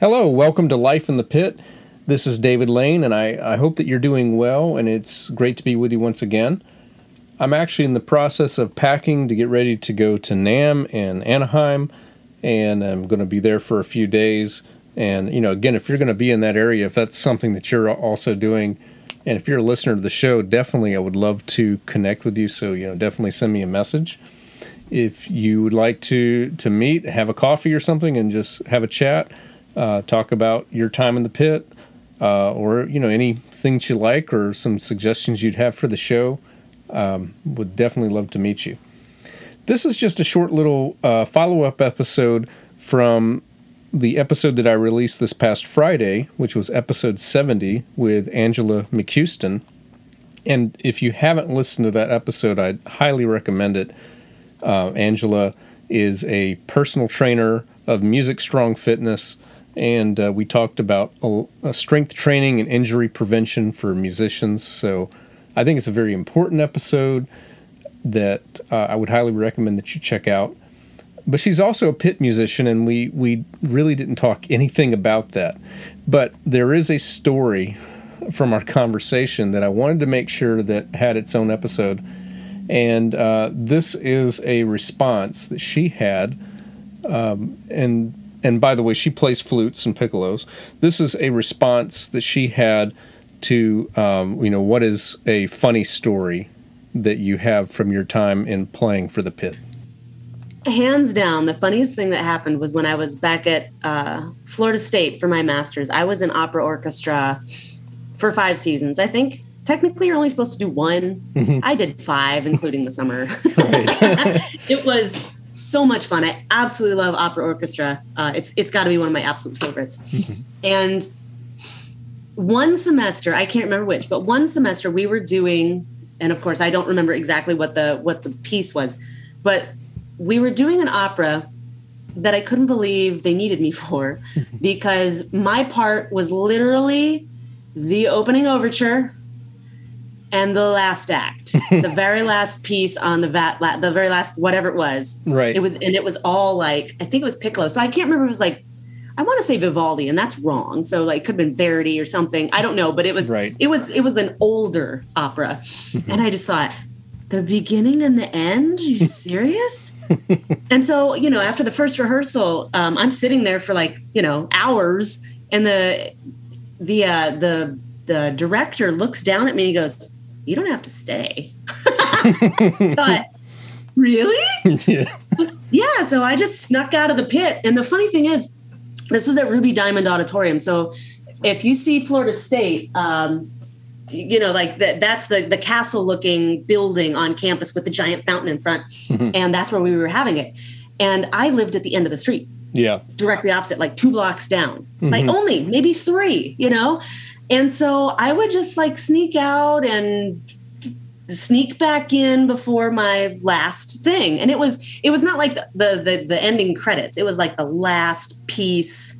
Hello, welcome to Life in the Pit. This is David Lane, and I, I hope that you're doing well, and it's great to be with you once again. I'm actually in the process of packing to get ready to go to NAMM in Anaheim, and I'm going to be there for a few days. And, you know, again, if you're going to be in that area, if that's something that you're also doing, and if you're a listener to the show, definitely I would love to connect with you. So, you know, definitely send me a message. If you would like to to meet, have a coffee or something, and just have a chat, uh, talk about your time in the pit, uh, or you know any things you like, or some suggestions you'd have for the show, um, would definitely love to meet you. This is just a short little uh, follow up episode from the episode that I released this past Friday, which was episode 70 with Angela McCuiston. And if you haven't listened to that episode, I'd highly recommend it. Uh, Angela is a personal trainer of Music Strong Fitness, and uh, we talked about strength training and injury prevention for musicians. So I think it's a very important episode that uh, I would highly recommend that you check out. But she's also a pit musician, and we, we really didn't talk anything about that. But there is a story from our conversation that I wanted to make sure that had its own episode and uh, this is a response that she had. Um, and and by the way, she plays flutes and piccolos. This is a response that she had to um, you know what is a funny story that you have from your time in playing for the pit. Hands down, the funniest thing that happened was when I was back at uh, Florida State for my master's. I was in opera orchestra for five seasons. I think technically you're only supposed to do one. Mm-hmm. I did five, including the summer. it was so much fun. I absolutely love opera orchestra. Uh, it's it's got to be one of my absolute favorites. Mm-hmm. And one semester, I can't remember which, but one semester we were doing, and of course I don't remember exactly what the what the piece was, but we were doing an opera that I couldn't believe they needed me for because my part was literally the opening overture and the last act, the very last piece on the vat, the very last whatever it was. Right. It was, and it was all like I think it was Piccolo. So I can't remember. It was like I want to say Vivaldi, and that's wrong. So like could have been Verdi or something. I don't know, but it was right. it was it was an older opera, mm-hmm. and I just thought the beginning and the end. Are you serious? and so you know, after the first rehearsal, um, I'm sitting there for like you know hours, and the the uh, the the director looks down at me and he goes you don't have to stay. but really? Yeah. Yeah. So I just snuck out of the pit. And the funny thing is, this was at Ruby Diamond Auditorium. So if you see Florida State, um, you know, like that, that's the, the castle looking building on campus with the giant fountain in front. Mm-hmm. And that's where we were having it. And I lived at the end of the street. Yeah. Directly opposite, like two blocks down, mm-hmm. like only maybe three, you know? And so I would just like sneak out and sneak back in before my last thing. And it was it was not like the the the, ending credits. It was like the last piece.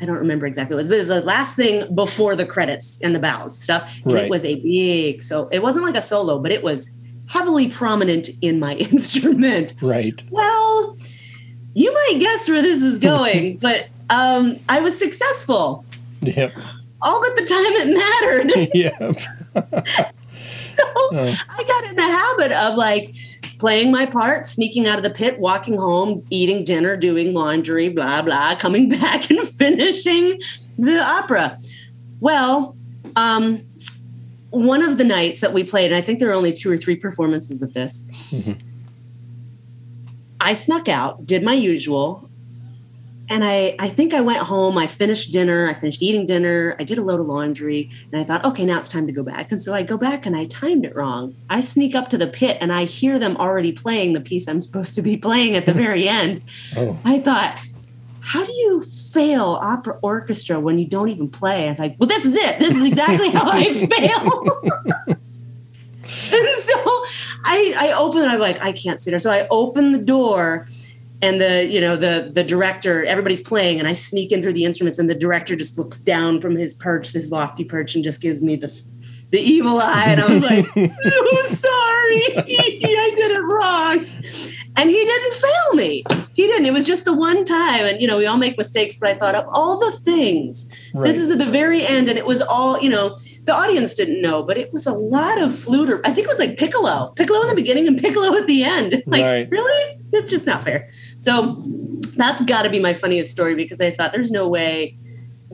I don't remember exactly what it was, but it was the last thing before the credits and the bows stuff. And right. it was a big so it wasn't like a solo, but it was heavily prominent in my instrument. Right. Well, you might guess where this is going, but um, I was successful. Yep all at the time it mattered. yeah. so uh. I got in the habit of like playing my part, sneaking out of the pit, walking home, eating dinner, doing laundry, blah, blah, coming back and finishing the opera. Well, um, one of the nights that we played, and I think there were only two or three performances of this, mm-hmm. I snuck out, did my usual, and I, I think I went home. I finished dinner. I finished eating dinner. I did a load of laundry. And I thought, okay, now it's time to go back. And so I go back and I timed it wrong. I sneak up to the pit and I hear them already playing the piece I'm supposed to be playing at the very end. Oh. I thought, how do you fail opera orchestra when you don't even play? I'm like, well, this is it. This is exactly how I fail. and so I, I open it. I'm like, I can't sit here. So I open the door and the you know the the director everybody's playing and i sneak in through the instruments and the director just looks down from his perch this lofty perch and just gives me this the evil eye and i was like oh sorry i did it wrong and he didn't fail me. He didn't. It was just the one time, and you know, we all make mistakes. But I thought of all the things. Right. This is at the very end, and it was all you know. The audience didn't know, but it was a lot of flute. Or, I think it was like piccolo, piccolo in the beginning and piccolo at the end. Like, Right. really? It's just not fair. So that's got to be my funniest story because I thought there's no way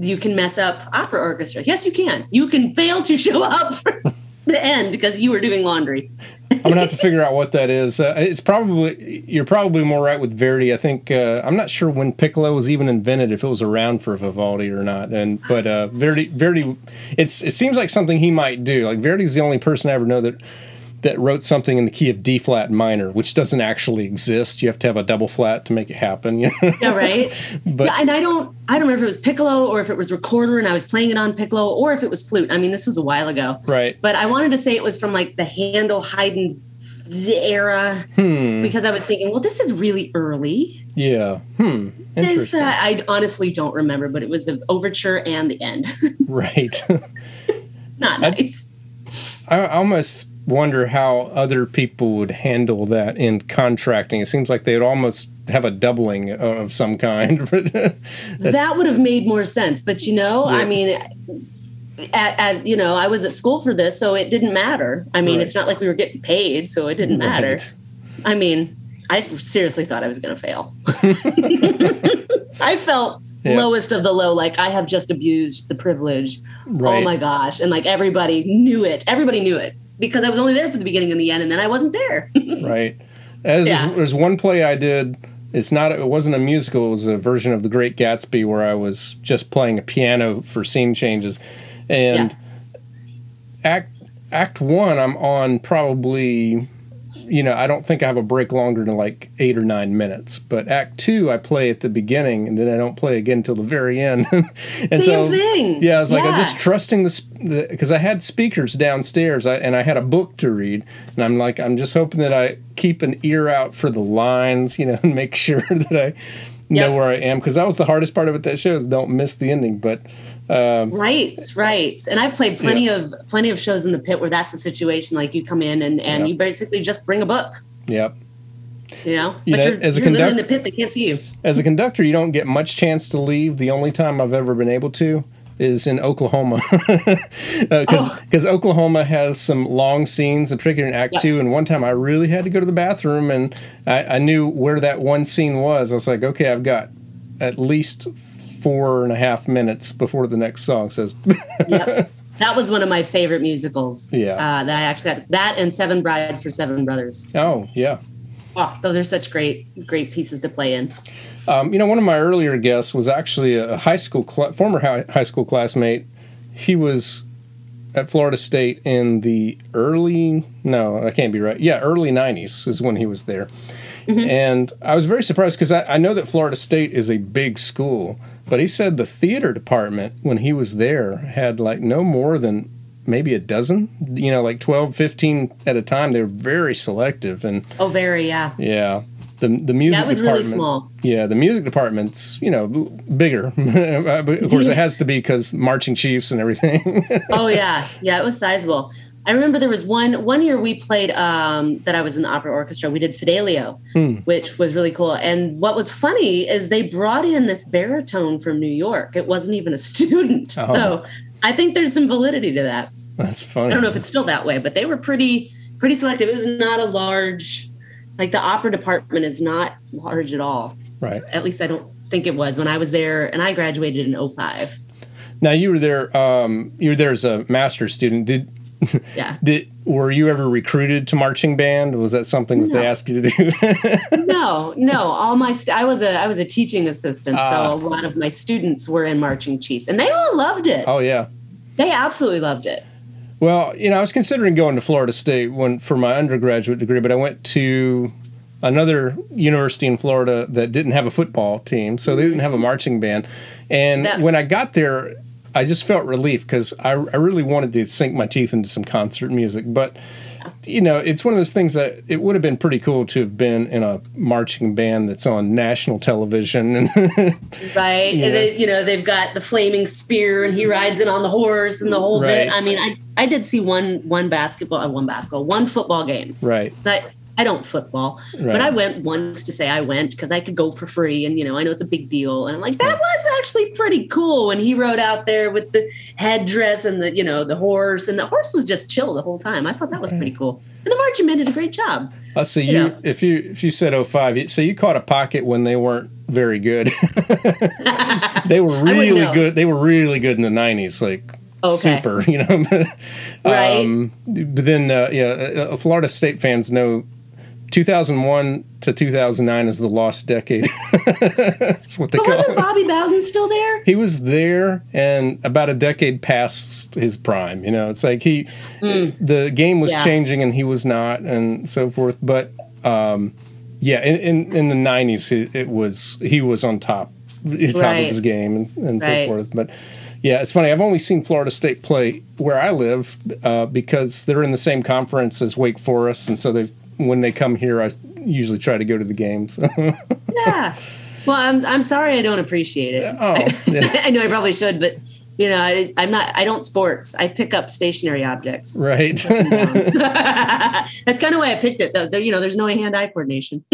you can mess up opera orchestra. Yes, you can. You can fail to show up for the end because you were doing laundry. I'm gonna have to figure out what that is. Uh, it's probably you're probably more right with Verdi. I think uh, I'm not sure when piccolo was even invented, if it was around for Vivaldi or not. And but uh, Verdi, Verdi, it's it seems like something he might do. Like Verdi's the only person I ever know that that wrote something in the key of D flat minor, which doesn't actually exist. You have to have a double flat to make it happen. You know? Yeah, right. But- Yeah, and I don't, I don't remember if it was piccolo or if it was recorder and I was playing it on piccolo or if it was flute. I mean, this was a while ago. right. But I wanted to say it was from like the Handel Haydn era Hmm. because I was thinking, well, this is really early. Yeah. Hmm. Uh, Interesting. I honestly don't remember, but it was the overture and the end. right. Not nice. I I almost wonder how other people would handle that in contracting. It seems like they would almost have a doubling of some kind. That would have made more sense. But you know, I mean, at, at you know, I was at school for this, so it didn't matter. I mean, Right. it's not like we were getting paid, so it didn't matter. I mean, I seriously thought I was going to fail. I felt Yeah. lowest of the low, like I have just abused the privilege. Oh my gosh! And like everybody knew it. Everybody knew it because I was only there for the beginning and the end, and then I wasn't there. right. As Yeah. there's, there's one play I did. It's not. It wasn't a musical. It was a version of The Great Gatsby where I was just playing a piano for scene changes, and act act one I'm on probably. You know, I don't think I have a break longer than like eight or nine minutes. But Act Two, I play at the beginning, and then I don't play again until the very end. and Same so, thing. yeah, I was like, I'm just trusting this because I had speakers downstairs I, and I had a book to read, and I'm like, I'm just hoping that I keep an ear out for the lines, you know, and make sure that I know where I am because that was the hardest part of it. That show is don't miss the ending. But um, Right, right. And I've played plenty of plenty of shows in the pit where that's the situation. Like you come in and and Yeah. you basically just bring a book. yep, You know, You but know, you're, as a you're in the pit; they can't see you. as a conductor, you don't get much chance to leave. The only time I've ever been able to is in Oklahoma because Oh. Oklahoma has some long scenes, in particular in Act Yeah. Two. And one time I really had to go to the bathroom, and I, I knew where that one scene was. I was like, okay, I've got at least four and a half minutes before the next song says. Yep. That was one of my favorite musicals. Yeah. uh, that I actually had that and Seven Brides for Seven Brothers. oh yeah. Wow, those are such great, great pieces to play in. Um, you know, one of my earlier guests was actually a high school cl- former high, high school classmate. He was at Florida State in the early no, I can't be right. Yeah, early '90s is when he was there, and I was very surprised because I, I know that Florida State is a big school, but he said the theater department when he was there had like no more than maybe a dozen you know like 12 15 at a time They're very selective and Oh, very, yeah. yeah the the music That was really small. yeah, the music department's you know bigger. of course, it has to be because marching chiefs and everything. Oh yeah, yeah, it was sizable. I remember there was one one year we played um, that I was in the opera orchestra. We did Fidelio, Hmm. which was really cool. And what was funny is they brought in this baritone from New York. It wasn't even a student, Oh. so I think there's some validity to that. That's funny. I don't know if it's still that way, but they were pretty pretty selective. It was not a large, like the opera department is not large at all. Right At least I don't think it was when I was there, and I graduated in 05. now, you were there. Um, you were there as a master's student. Did Yeah. did were you ever recruited to marching band? Was that something that they asked you to do? no, no. All my st- I was a I was a teaching assistant, Ah. so a lot of my students were in marching chiefs, and they all loved it. oh yeah. They absolutely loved it. Well, you know, I was considering going to Florida State when for my undergraduate degree, but I went to another university in Florida that didn't have a football team, so they didn't have a marching band. And That- when I got there, I just felt relief because I, I really wanted to sink my teeth into some concert music. But you know, it's one of those things that it would have been pretty cool to have been in a marching band that's on national television. And Right. Yeah. And they, you know, they've got the flaming spear and he rides it on the horse and the whole Right. bit. I mean, I, I did see one one basketball, uh, one basketball, one football game. right, So I, I don't football, Right. but I went once to say I went because I could go for free, and you know I know it's a big deal, and I'm like that was actually pretty cool when he rode out there with the headdress and the you know the horse, and the horse was just chill the whole time. I thought that was pretty cool, and the marching men did a great job. I see you. You know. If you if you said 05, so you caught a pocket when they weren't very good. they were really good. They were really good in the 90s, like Okay. super, you know. Right. Um, but then, uh, yeah, uh, Florida State fans know 2001 to 2009 is the lost decade. That's what they But call wasn't it. Bobby Bowden still there? He was there and about a decade past his prime. You know, it's like he, the game was. Yeah. changing and he was not, and so forth. But um, yeah, in, in in the '90s, it, it was he was on top, top of his game and, and so forth. But yeah, it's funny. I've only seen Florida State play where I live uh, because they're in the same conference as Wake Forest, and so they when they come here, I usually try to go to the games. Yeah. Well, I'm I'm sorry I don't appreciate it. oh, yeah. I know I probably should, but you know I, I'm not. I don't sports. I pick up stationary objects. right. That's kind of why I picked it. Though, There- you know, there's no hand-eye coordination.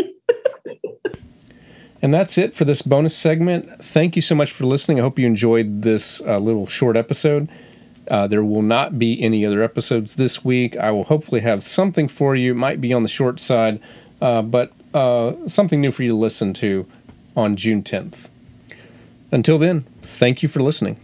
And that's it for this bonus segment. Thank you so much for listening. I hope you enjoyed this uh, little short episode. Uh, there will not be any other episodes this week. I will hopefully have something for you. It might be on the short side, uh, but uh, something new for you to listen to on June 10th. Until then, thank you for listening.